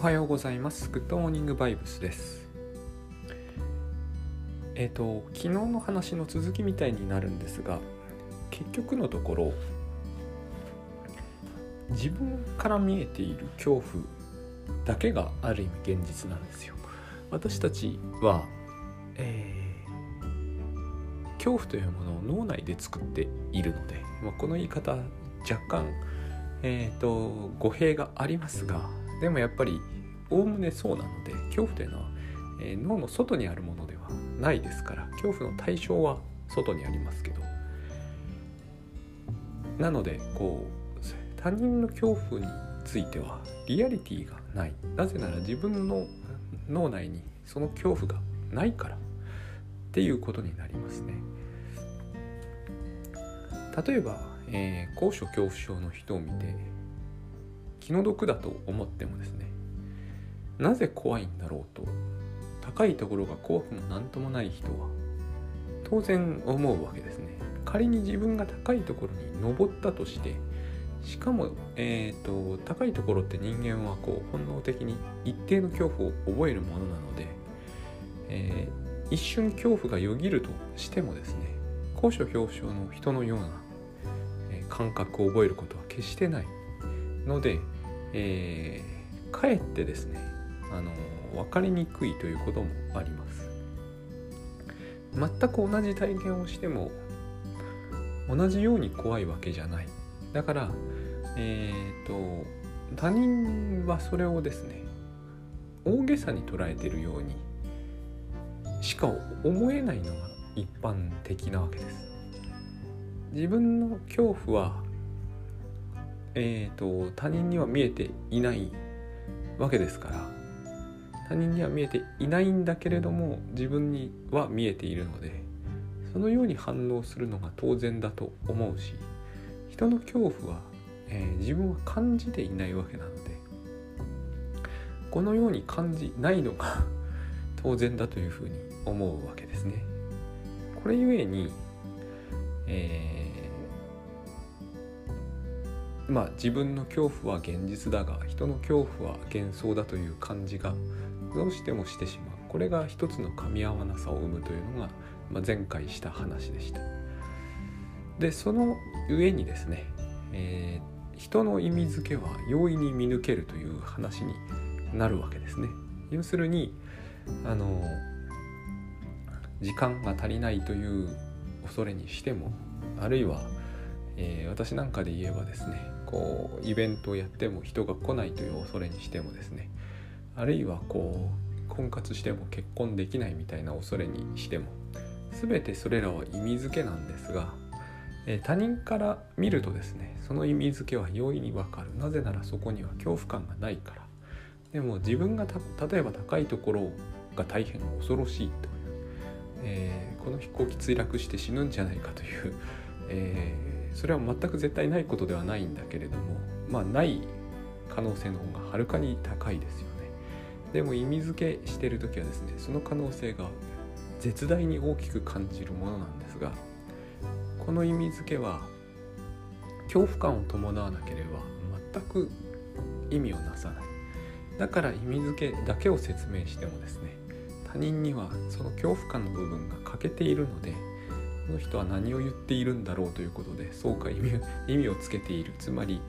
おはようございます。グッドモーニングバイブスです。えっ、ー、と昨日の話の続きみたいになるんですが、結局のところ自分から見えている恐怖だけがある意味現実なんですよ。私たちは、えー、恐怖というものを脳内で作っているので、まあ、この言い方若干、えーと語弊がありますがでもやっぱりおおむねそうなので恐怖というのは、えー、脳の外にあるものではないですから恐怖の対象は外にありますけど。なのでこう他人の恐怖についてはリアリティがない。なぜなら自分の脳内にその恐怖がないからっていうことになりますね。例えば、えー、高所恐怖症の人を見て気の毒だと思ってもですねなぜ怖いんだろうと。高いところが怖くも何ともない人は。当然思うわけですね。仮に自分が高いところに登ったとしてしかも、えーと、高いところって人間はこう本能的に一定の恐怖を覚えるものなので、えー、一瞬恐怖がよぎるとしてもですね高所恐怖症の人のような、え感覚を覚えることは決してないので、えー、かえってですねあの分かりにくいということもあります。全く同じ体験をしても同じように怖いわけじゃない。だからえっ、ー、と他人はそれをですね大げさに捉えてるようにしか思えないのが一般的なわけです。自分の恐怖はえーと、他人には見えていないわけですから他人には見えていないんだけれども自分には見えているのでそのように反応するのが当然だと思うし人の恐怖は、えー、自分は感じていないわけなのでこのように感じないのが 当然だというふうに思うわけですね。これゆえに、えーまあ自分の恐怖は現実だが人の恐怖は幻想だという感じがどうしてもしてしまう。これが一つの噛み合わなさを生むというのが、まあ、前回した話でした。でその上にですね、えー、人の意味付けは容易に見抜けるという話になるわけですね。要するにあの時間が足りないという恐れにしてもあるいは、えー、私なんかで言えばですねこうイベントをやっても人が来ないという恐れにしてもですねあるいはこう婚活しても結婚できないみたいな恐れにしても全てそれらは意味付けなんですが、え他人から見るとですねその意味付けは容易にわかる。なぜならそこには恐怖感がないから。でも自分が例えば高いところが大変恐ろしいという、えー、この飛行機墜落して死ぬんじゃないかという、えーそれは全く絶対ないことではないんだけれどもまあない可能性の方がはるかに高いですよ。でも意味付けしてる時はですねその可能性が絶大に大きく感じるものなんですがこの意味付けは恐怖感を伴わなければ全く意味をなさない。だから意味付けだけを説明してもですね他人にはその恐怖感の部分が欠けているのでこの人は何を言っているんだろうということでそうか意味をつけている。つまり、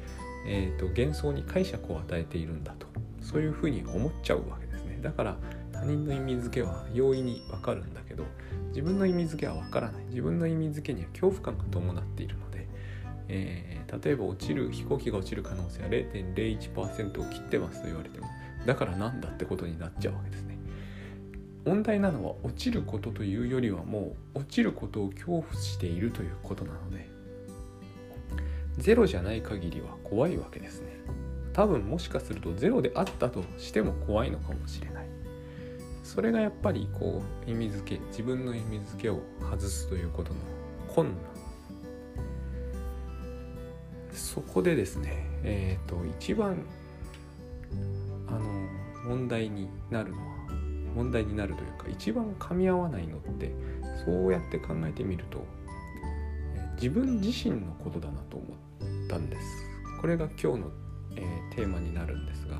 えーと、幻想に解釈を与えているんだと。そういうふうに思っちゃうわけですね。だから他人の意味付けは容易にわかるんだけど自分の意味付けはわからない。自分の意味付けには恐怖感が伴っているので、えー、例えば落ちる飛行機が落ちる可能性は0.01%を切ってますと言われてもだからなんだってことになっちゃうわけですね。問題なのは落ちることというよりはもう落ちることを恐怖しているということなのでゼロじゃない限りは怖いわけですね。多分もしかするとゼロであったとしても怖いのかもしれない。それがやっぱりこう意味付け自分の意味付けを外すということの困難。そこでですねえっ、ー、と一番あの問題になるのは問題になるというか一番噛み合わないのってそうやって考えてみると自分自身のことだなと思ったんです。これが今日の、えー、テーマになるんですが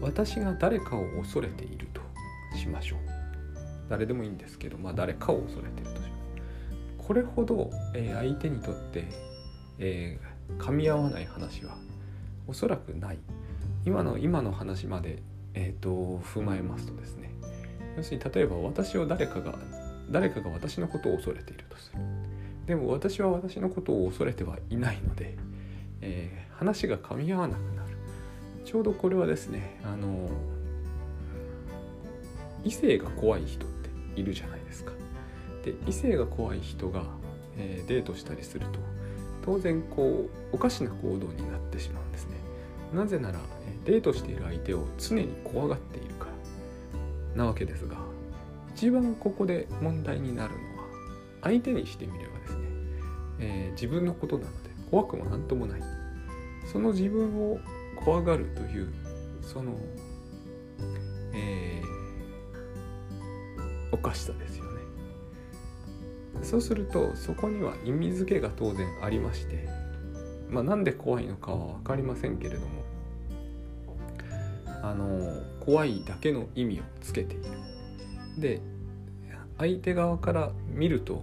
私が誰かを恐れているとしましょう。誰でもいいんですけど、まあ、誰かを恐れているとしますこれほど、えー、相手にとって、えー、噛み合わない話はおそらくない。今の今の話まで、えーと、踏まえますとですね。要するに例えば私を誰かが誰かが私のことを恐れているとする。でも私は私のことを恐れてはいないので、えー、話が噛み合わなくなる。ちょうどこれはですねあの異性が怖い人っているじゃないですか。で異性が怖い人が、えー、デートしたりすると当然こうおかしな行動になってしまうんですね。なぜならデートしている相手を常に怖がっているから。なわけですが一番ここで問題になるのは相手にしてみればですね、えー、自分のことなの怖くも何ともない。その自分を怖がるというその、えー、おかしさですよね。そうするとそこには意味付けが当然ありましてまあなんで怖いのかは分かりませんけれどもあの怖いだけの意味をつけている。で相手側から見ると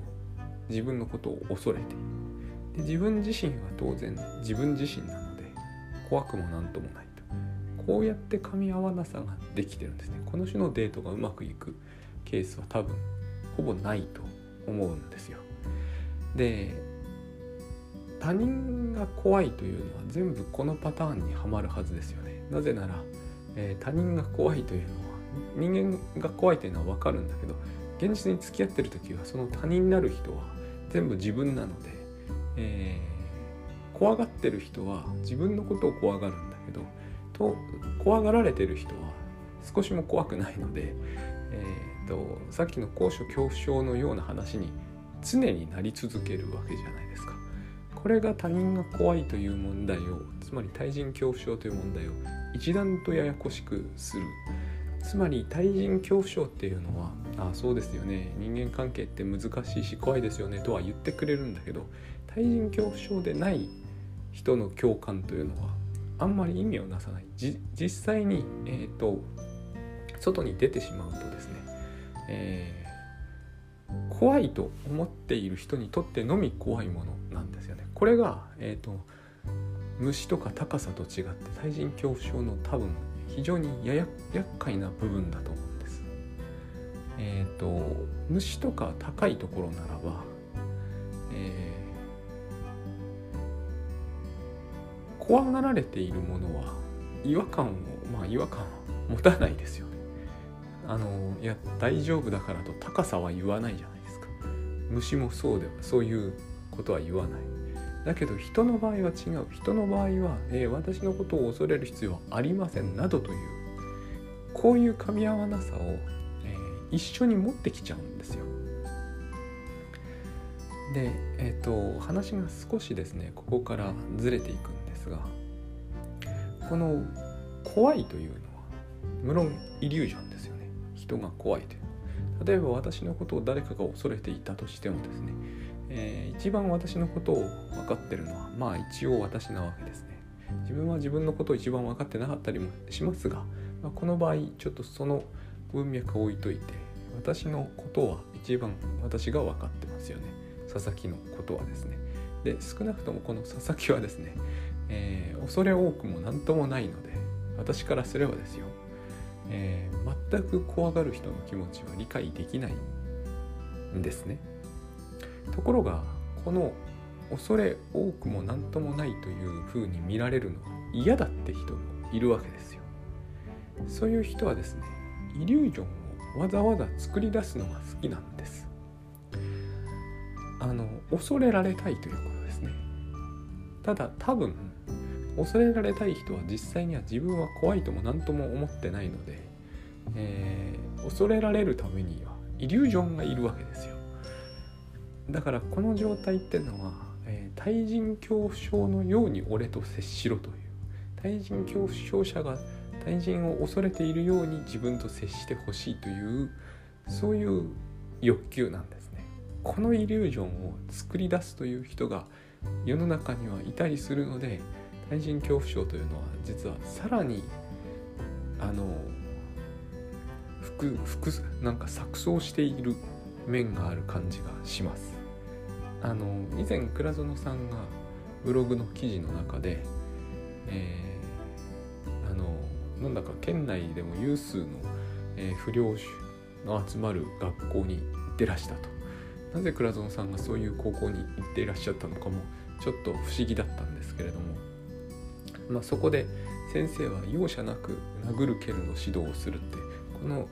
自分のことを恐れている。で自分自身は当然自分自身なので怖くも何ともないと。こうやって噛み合わなさができてるんですね。この種のデートがうまくいくケースは多分ほぼないと思うんですよ。で他人が怖いというのは全部このパターンにはまるはずですよね。なぜなら、えー、他人が怖いというのは人間が怖いというのは分かるんだけど現実に付き合ってる時はその他人になる人は全部自分なので、えー、怖がってる人は自分のことを怖がるんだけどと怖がられてる人は少しも怖くないので、えーと、さっきの高所恐怖症のような話に常になり続けるわけじゃないですか。これが他人が怖いという問題をつまり対人恐怖症という問題を一段とややこしくするつまり対人恐怖症っていうのはあそうですよね人間関係って難しいし怖いですよねとは言ってくれるんだけど対人恐怖症でない人の共感というのはあんまり意味をなさない実際に、えーと、外に出てしまうとですね、えー、怖いと思っている人にとってのみ怖いものなんですよね。これが、えーと虫とか高さと違って対人恐怖症の多分非常にやや厄介な部分だと思うんです。えっ、ー、と虫とか高いところならば、えー、怖がられているものは違和感をまあ違和感は持たないですよね。あのいや大丈夫だからと高さは言わないじゃないですか。虫もそうではそういうことは言わない。だけど人の場合は違う人の場合は、えー、私のことを恐れる必要はありませんなどというこういう噛み合わなさを、えー、一緒に持ってきちゃうんですよ。で、えっ、ー、と話が少しですねここからずれていくんですがこの怖いというのは無論イリュージョンですよね。人が怖いという。例えば私のことを誰かが恐れていたとしてもですねえー、一番私のことを分かってるのはまあ一応私なわけですね。自分は自分のことを一番分かってなかったりもしますが、まあ、この場合ちょっとその文脈を置いといて私のことは一番私が分かってますよね。佐々木のことはですね。で少なくともこの佐々木はですね、えー、恐れ多くも何ともないので私からすればですよ、えー、全く怖がる人の気持ちは理解できないんですねところがこの恐れ多くも何ともないというふうに見られるのは嫌だって人もいるわけですよ。そういう人はですねイリュージョンをわざわざ作り出すのが好きなんです。あの恐れられたいということですね。ただ多分恐れられたい人は実際には自分は怖いとも何とも思ってないので、えー、恐れられるためにはイリュージョンがいるわけですよ。だからこの状態っていうのは、えー、対人恐怖症のように俺と接しろという対人恐怖症者が対人を恐れているように自分と接してほしいというそういう欲求なんですね。このイリュージョンを作り出すという人が世の中にはいたりするので対人恐怖症というのは実はさらにあの複複なんか錯綜している面がある感じがします。あの以前倉園さんがブログの記事の中で、えー、あのなんだか県内でも有数の、えー、不良種の集まる学校に行ってらしたと。なぜ倉園さんがそういう高校に行っていらっしゃったのかもちょっと不思議だったんですけれども、まあ、そこで先生は容赦なく殴る蹴るの指導をするってこの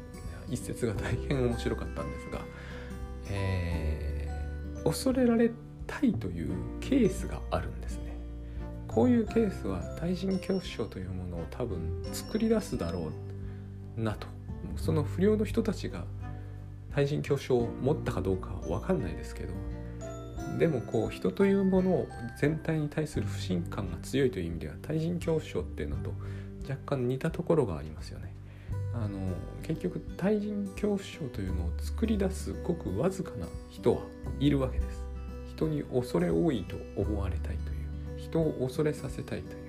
一節が大変面白かったんですが、えー、恐れられたいというケースがあるんですね。こういうケースは対人恐怖症というものを多分作り出すだろうなとその不良の人たちが対人恐怖症を持ったかどうかは分かんないですけどでもこう人というものを全体に対する不信感が強いという意味では対人恐怖症っていうのと若干似たところがありますよね。あの結局対人恐怖症というのを作り出すごくわずかな人はいるわけです。人に恐れ多いと思われたいという人を恐れさせたいという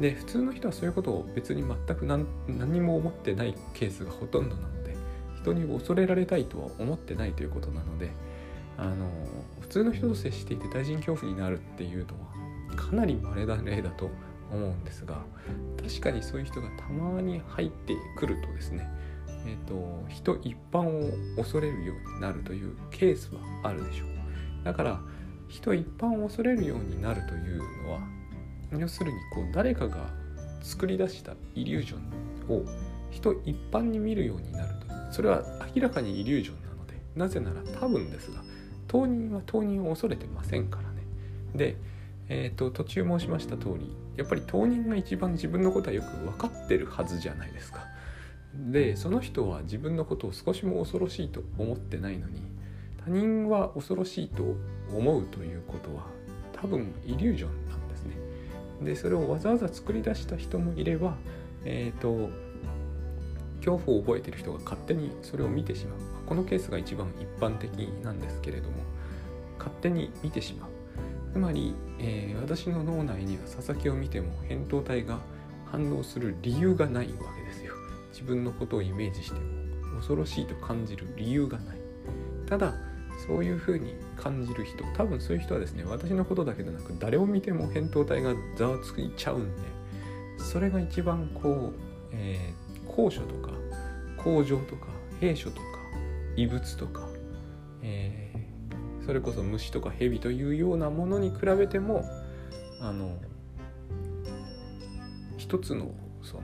で普通の人はそういうことを別に全く何何も思ってないケースがほとんどなので人に恐れられたいとは思ってないということなのであの普通の人と接していて対人恐怖になるっていうのはかなり稀な例だと思うんですが確かにそういう人がたまに入ってくるとですねえーと、人一般を恐れるようになるというケースはあるでしょう。だから人一般を恐れるようになるというのは要するにこう誰かが作り出したイリュージョンを人一般に見るようになると。それは明らかにイリュージョンなのでなぜなら多分ですが当人は当人を恐れてませんからねでえーと、途中申しました通りやっぱり当人が一番自分のことはよく分かってるはずじゃないですか。でその人は自分のことを少しも恐ろしいと思ってないのに他人は恐ろしいと思うということは多分イリュージョンなんですね。でそれをわざわざ作り出した人もいれば、えっ、ー、と恐怖を覚えてる人が勝手にそれを見てしまうこのケースが一番一般的なんですけれども勝手に見てしまう。つまり、えー、私の脳内には佐々木を見ても扁桃体が反応する理由がないわけですよ。自分のことをイメージしても恐ろしいと感じる理由がない。ただそういうふうに感じる人多分そういう人はですね私のことだけでなく誰を見ても扁桃体がざわついちゃうんでそれが一番こう、えー、高所とか工場とか兵所とか異物とか、えーそれこそ虫とか蛇というようなものに比べてもあの一つのそ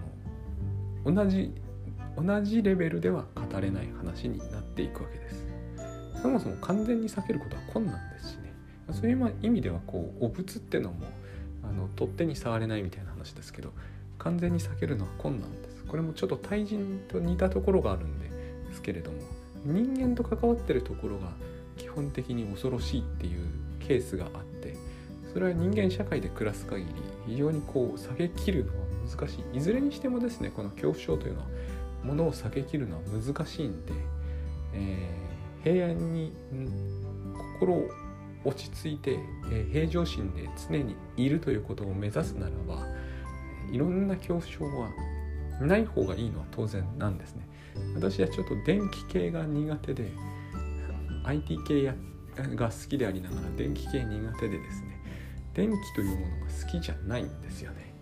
の同じ同じレベルでは語れない話になっていくわけです。そもそも完全に避けることは困難ですしねそういう意味ではこうお仏ってのもあの取っ手に触れないみたいな話ですけど完全に避けるのは困難です。これもちょっと対人と似たところがあるんですけれども人間と関わってるところが基本的に恐ろしいっていうケースがあってそれは人間社会で暮らす限り非常にこう避けきるのは難しい。いずれにしてもですねこの恐怖症というのはものを避けきるのは難しいんで、えー、平安に心を落ち着いて、えー、平常心で常にいるということを目指すならばいろんな恐怖症はない方がいいのは当然なんですね。私はちょっと電気系が苦手で IT 系が好きでありながら電気系苦手でですね。電気というものが好きじゃないんですよね。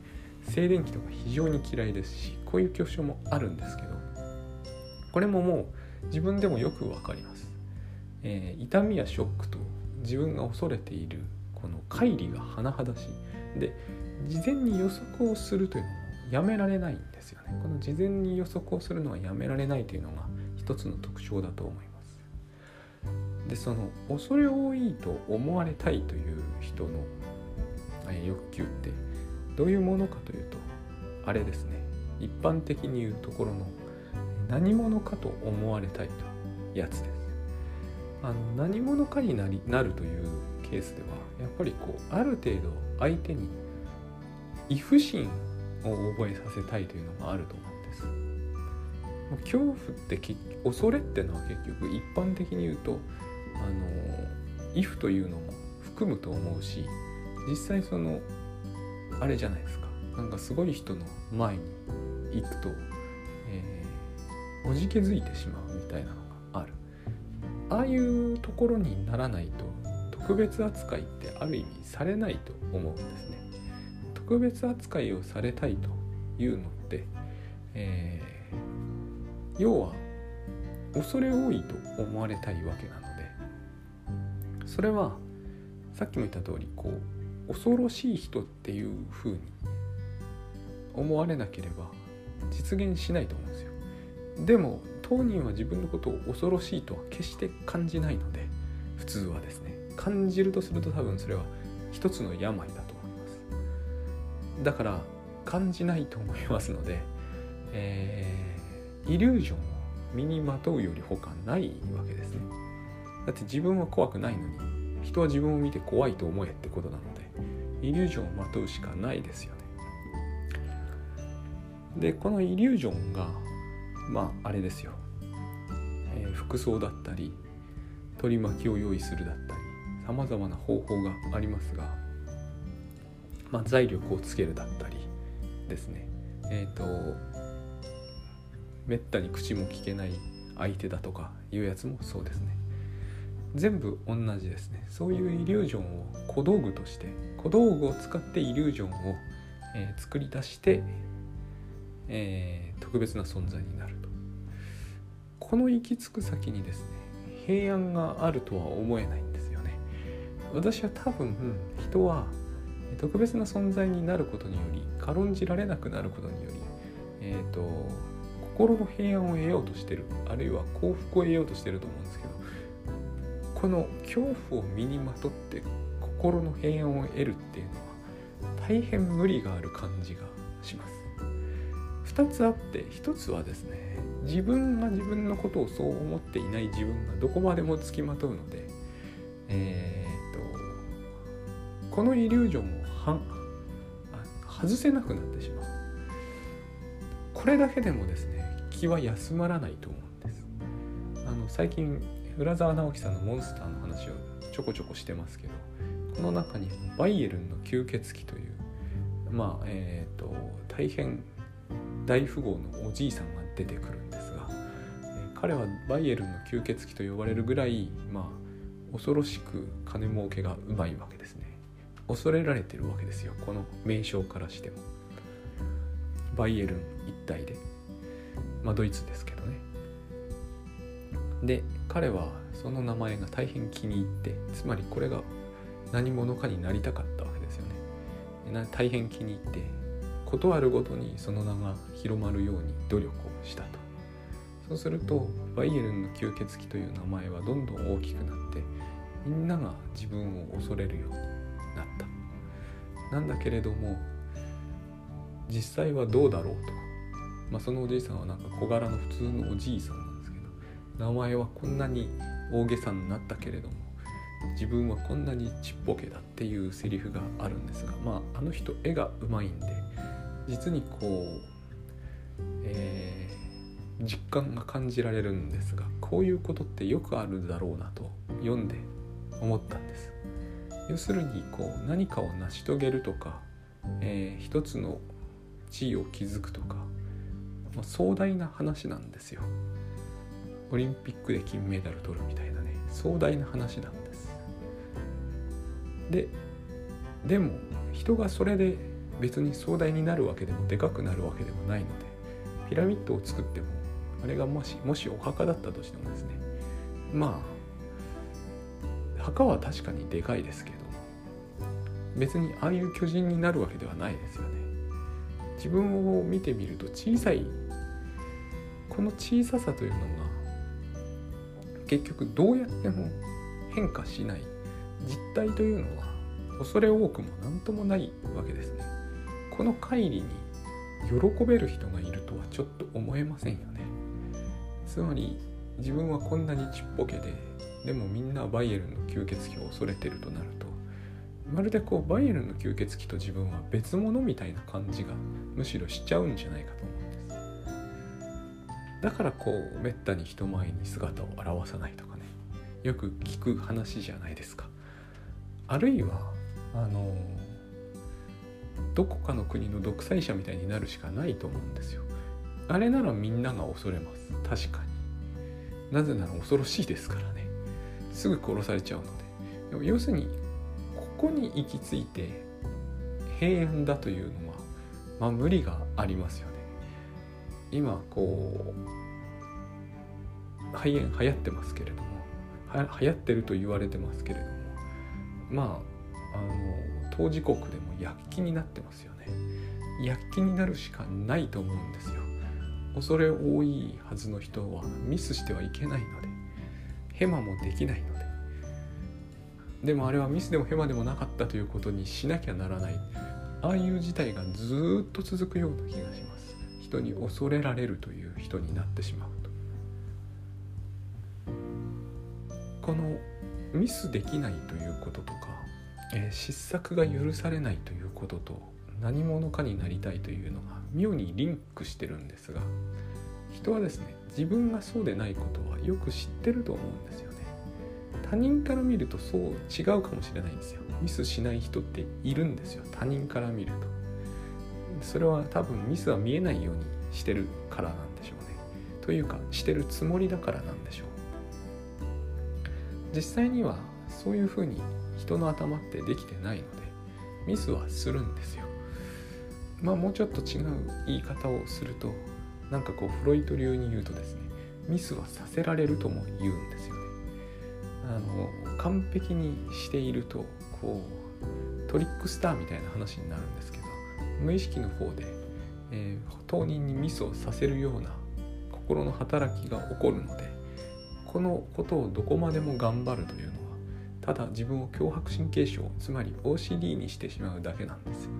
静電気とか非常に嫌いですしこういう恐怖症もあるんですけどこれももう自分でもよくわかります、えー、痛みやショックと自分が恐れているこの乖離が甚だしい。で事前に予測をするというのもやめられないんですよね。この事前に予測をするのはやめられないというのが一つの特徴だと思います。でその恐れ多いと思われたいという人の、欲求ってどういうものかというとあれですね。一般的に言うところの何者かと思われたいというやつです。あの何者かになりなるというケースではやっぱりこうある程度相手に畏怖心を覚えさせたいというのがあると思うんです。恐怖って恐れってのは結局一般的に言うとあの「if」というのも含むと思うし実際そのあれじゃないですか。なんかすごい人の前にいくと、えー、おじけづいてしまうみたいなのがある。ああいうところにならないと特別扱いってある意味されないと思うんですね。特別扱いをされたいというのって、えー、要は恐れ多いと思われたいわけなのでそれはさっきも言った通りこう恐ろしい人っていうふうに思われなければ実現しないと思うんですよ。でも当人は自分のことを恐ろしいとは決して感じないので普通はですね感じるとすると多分それは一つの病だだから感じないと思いますので、えー、イリュージョンを身にまとうより他ないわけですね。だって自分は怖くないのに人は自分を見て怖いと思えってことなのでイリュージョンをまとうしかないですよね。でこのイリュージョンがまああれですよ、えー、服装だったり取り巻きを用意するだったりさまざまな方法がありますが、まあ、財力をつけるだったりですね。えっ、ー、とめったに口も聞けない相手だとかいうやつもそうですね。全部同じですね。そういうイリュージョンを小道具として小道具を使ってイリュージョンを、えー、作り出して、えー、特別な存在になると。この行き着く先にですね平安があるとは思えないんですよね。私は多分人は特別な存在になることにより軽んじられなくなることによりえ、ー、と心の平安を得ようとしてるあるいは幸福を得ようとしてると思うんですけどこの恐怖を身にまとって心の平安を得るっていうのは大変無理がある感じがします。2つあって1つはですね自分が自分のことをそう思っていない自分がどこまでもつきまとうのでえー、とこのイリュージョンを外せなくなってしまう。これだけでもですね気は休まらないと思うんです。あの最近浦沢直樹さんのモンスターの話をちょこちょこしてますけどこの中にバイエルンの吸血鬼というまあえっ、ー、と大変大富豪のおじいさんが出てくるんですが、え、彼はバイエルンの吸血鬼と呼ばれるぐらいまあ恐ろしく金儲けがうまいわけですね。恐れられてるわけですよ。この名称からしても。バイエルン一帯で。まあドイツですけどね。で彼はその名前が大変気に入ってつまりこれが何者かになりたかったわけですよね。大変気に入って事あるごとにその名が広まるように努力をしたと。そうするとバイエルンの吸血鬼という名前はどんどん大きくなってみんなが自分を恐れるようになんだけれども実際はどうだろうと、まあ、そのおじいさんはなんか小柄の普通のおじいさんなんですけど名前はこんなに大げさになったけれども自分はこんなにちっぽけだっていうセリフがあるんですがまああの人絵がうまいんで実にこう、えー、実感が感じられるんですがこういうことってよくあるだろうなと読んで思ったんです。要するにこう何かを成し遂げるとか、えー、一つの地位を築くとか、まあ、壮大な話なんですよ。オリンピックで金メダル取るみたいなね壮大な話なんです。ででも人がそれで別に壮大になるわけでもでかくなるわけでもないのでピラミッドを作ってもあれがもしもしお墓だったとしてもですねまあ墓は確かにでかいですけど別にああいう巨人になるわけではないですよね。自分を見てみると小さいこの小ささというのが結局どうやっても変化しない。実態というのは恐れ多くも何ともないわけですね。この乖離に喜べる人がいるとはちょっと思えませんよね。つまり自分はこんなにちっぽけででもみんなバイエルンの吸血鬼を恐れてるとなるとまるでこうバイエルンの吸血鬼と自分は別物みたいな感じがむしろしちゃうんじゃないかと思うんです。だからこうめったに人前に姿を現さないとかね。よく聞く話じゃないですか。あるいはあのどこかの国の独裁者みたいになるしかないと思うんですよ。あれならみんなが恐れます。確かに。なぜなら恐ろしいですからね。すぐ殺されちゃうので。でも要するにここに行き着いて平安だというのはまあ無理がありますよね。今こう肺炎流行ってますけれどもは流行ってると言われてますけれどもまああの当事国でも躍起になってますよね。躍起になるしかないと思うんですよ。恐れ多いはずの人はミスしてはいけないのでヘマもできないのでもあれはミスでもヘマでもなかったということにしなきゃならない。ああいう事態がずっと続くような気がします。人に恐れられるという人になってしまうと。このミスできないということとか、えー、失策が許されないということと何者かになりたいというのが妙にリンクしてるんですが人はですね自分がそうでないことはよく知ってると思うんですよ。他人から見るとそう違うかもしれないんですよ。ミスしない人っているんですよ。他人から見ると。それは多分ミスは見えないようにしてるからなんでしょうね。というかしてるつもりだからなんでしょう。実際にはそういうふうに人の頭ってできてないのでミスはするんですよ。まあもうちょっと違う言い方をするとなんかこうフロイト流に言うとですねミスはさせられるとも言うんですよ。あの完璧にしているとこうトリックスターみたいな話になるんですけど無意識の方で、えー、当人にミスをさせるような心の働きが起こるのでこのことをどこまでも頑張るというのはただ自分を強迫神経症つまり OCD にしてしまうだけなんですよ。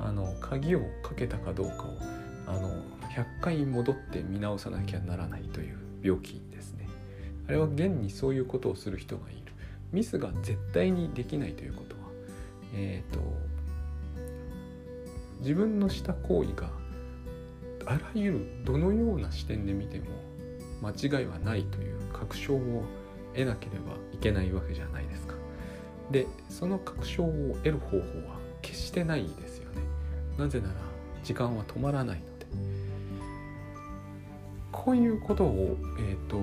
あの鍵をかけたかどうかをあの100回戻って見直さなきゃならないという病気ですね。あれは現にそういうことをする人がいるミスが絶対にできないということはえっ、ー、と自分のした行為があらゆるどのような視点で見ても間違いはないという確証を得なければいけないわけじゃないですか。でその確証を得る方法は決してないですよね。なぜなら時間は止まらないので。こういうことを、えーと、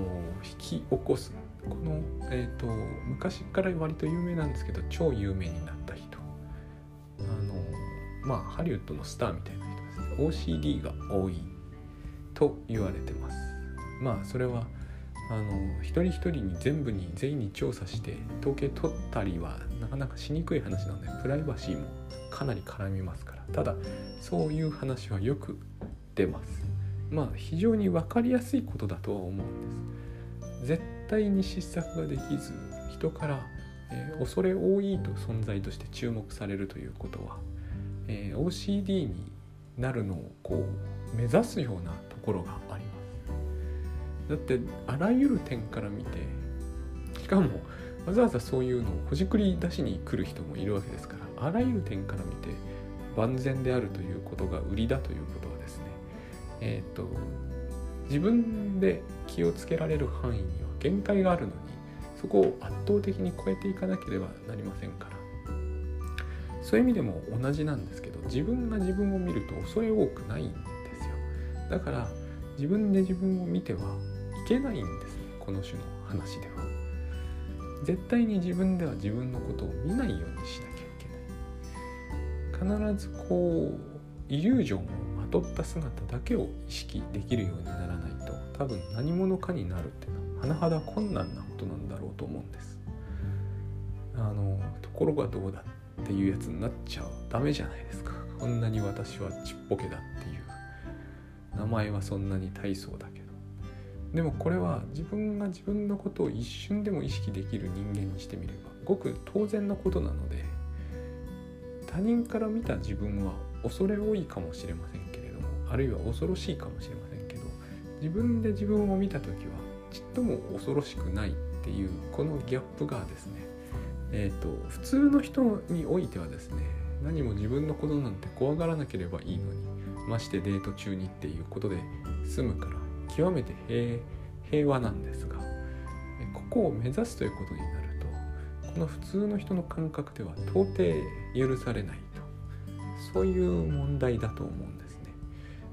引き起こす。この、えーと、昔から割と有名なんですけど超有名になった人。あのまあハリウッドのスターみたいな人ですね。OCD が多い。と言われてます。まあそれはあの一人一人に全部に全員に調査して統計取ったりはなかなかしにくい話なのでプライバシーもかなり絡みますから。ただそういう話はよく出ます。まあ非常に分かりやすいことだとは思うんです。絶対に失策ができず人から、えー、恐れ多いと存在として注目されるということは、えー、OCD になるのをこう目指すようなところがあります。だってあらゆる点から見てしかもわざわざそういうのをほじくり出しに来る人もいるわけですからあらゆる点から見て万全であるということが売りだということはですねえっ、ー、と自分で気をつけられる範囲には限界があるのにそこを圧倒的に超えていかなければなりませんから。そういう意味でも同じなんですけど自分が自分を見ると恐れ多くないんですよ。だから自分で自分を見てはいけないんですねこの種の話では。絶対に自分では自分のことを見ないようにしなきゃいけない。必ずこうイリュージョンをまとった姿だけを意識できるようにならないと多分何者かになるっていうのは甚だ困難なことなんだろうと思うんです。あのところがどうだっていうやつになっちゃう。ダメじゃないですか。こんなに私はちっぽけだっていう。名前はそんなに大層だけど。でもこれは自分が自分のことを一瞬でも意識できる人間にしてみればごく当然なことなので他人から見た自分は恐れ多いかもしれませんあるいは恐ろしいかもしれませんけど自分で自分を見た時はちっとも恐ろしくないっていうこのギャップがですねえ、ー、と普通の人においてはですね何も自分のことなんて怖がらなければいいのにましてデート中にっていうことで済むから極めて平平和なんですがここを目指すということになるとこの普通の人の感覚では到底許されないと。そういう問題だと思うんです。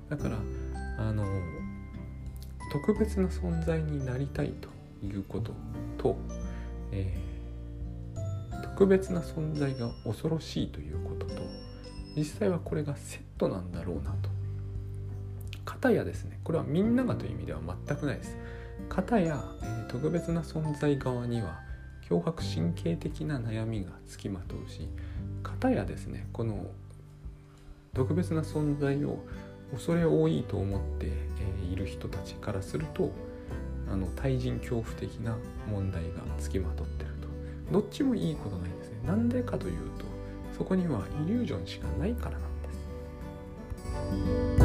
だからあの特別な存在になりたいということと、えー、特別な存在が恐ろしいということと実際はこれがセットなんだろうなと。片やですねこれはみんながという意味では全くないです。片や、えー、特別な存在側には脅迫神経的な悩みがつきまとうし片やですねこの特別な存在を恐れ多いと思っている人たちからするとあの対人恐怖的な問題がつきまとってると。どっちもいいことないんですね。なんでかというとそこにはイリュージョンしかないからなんです。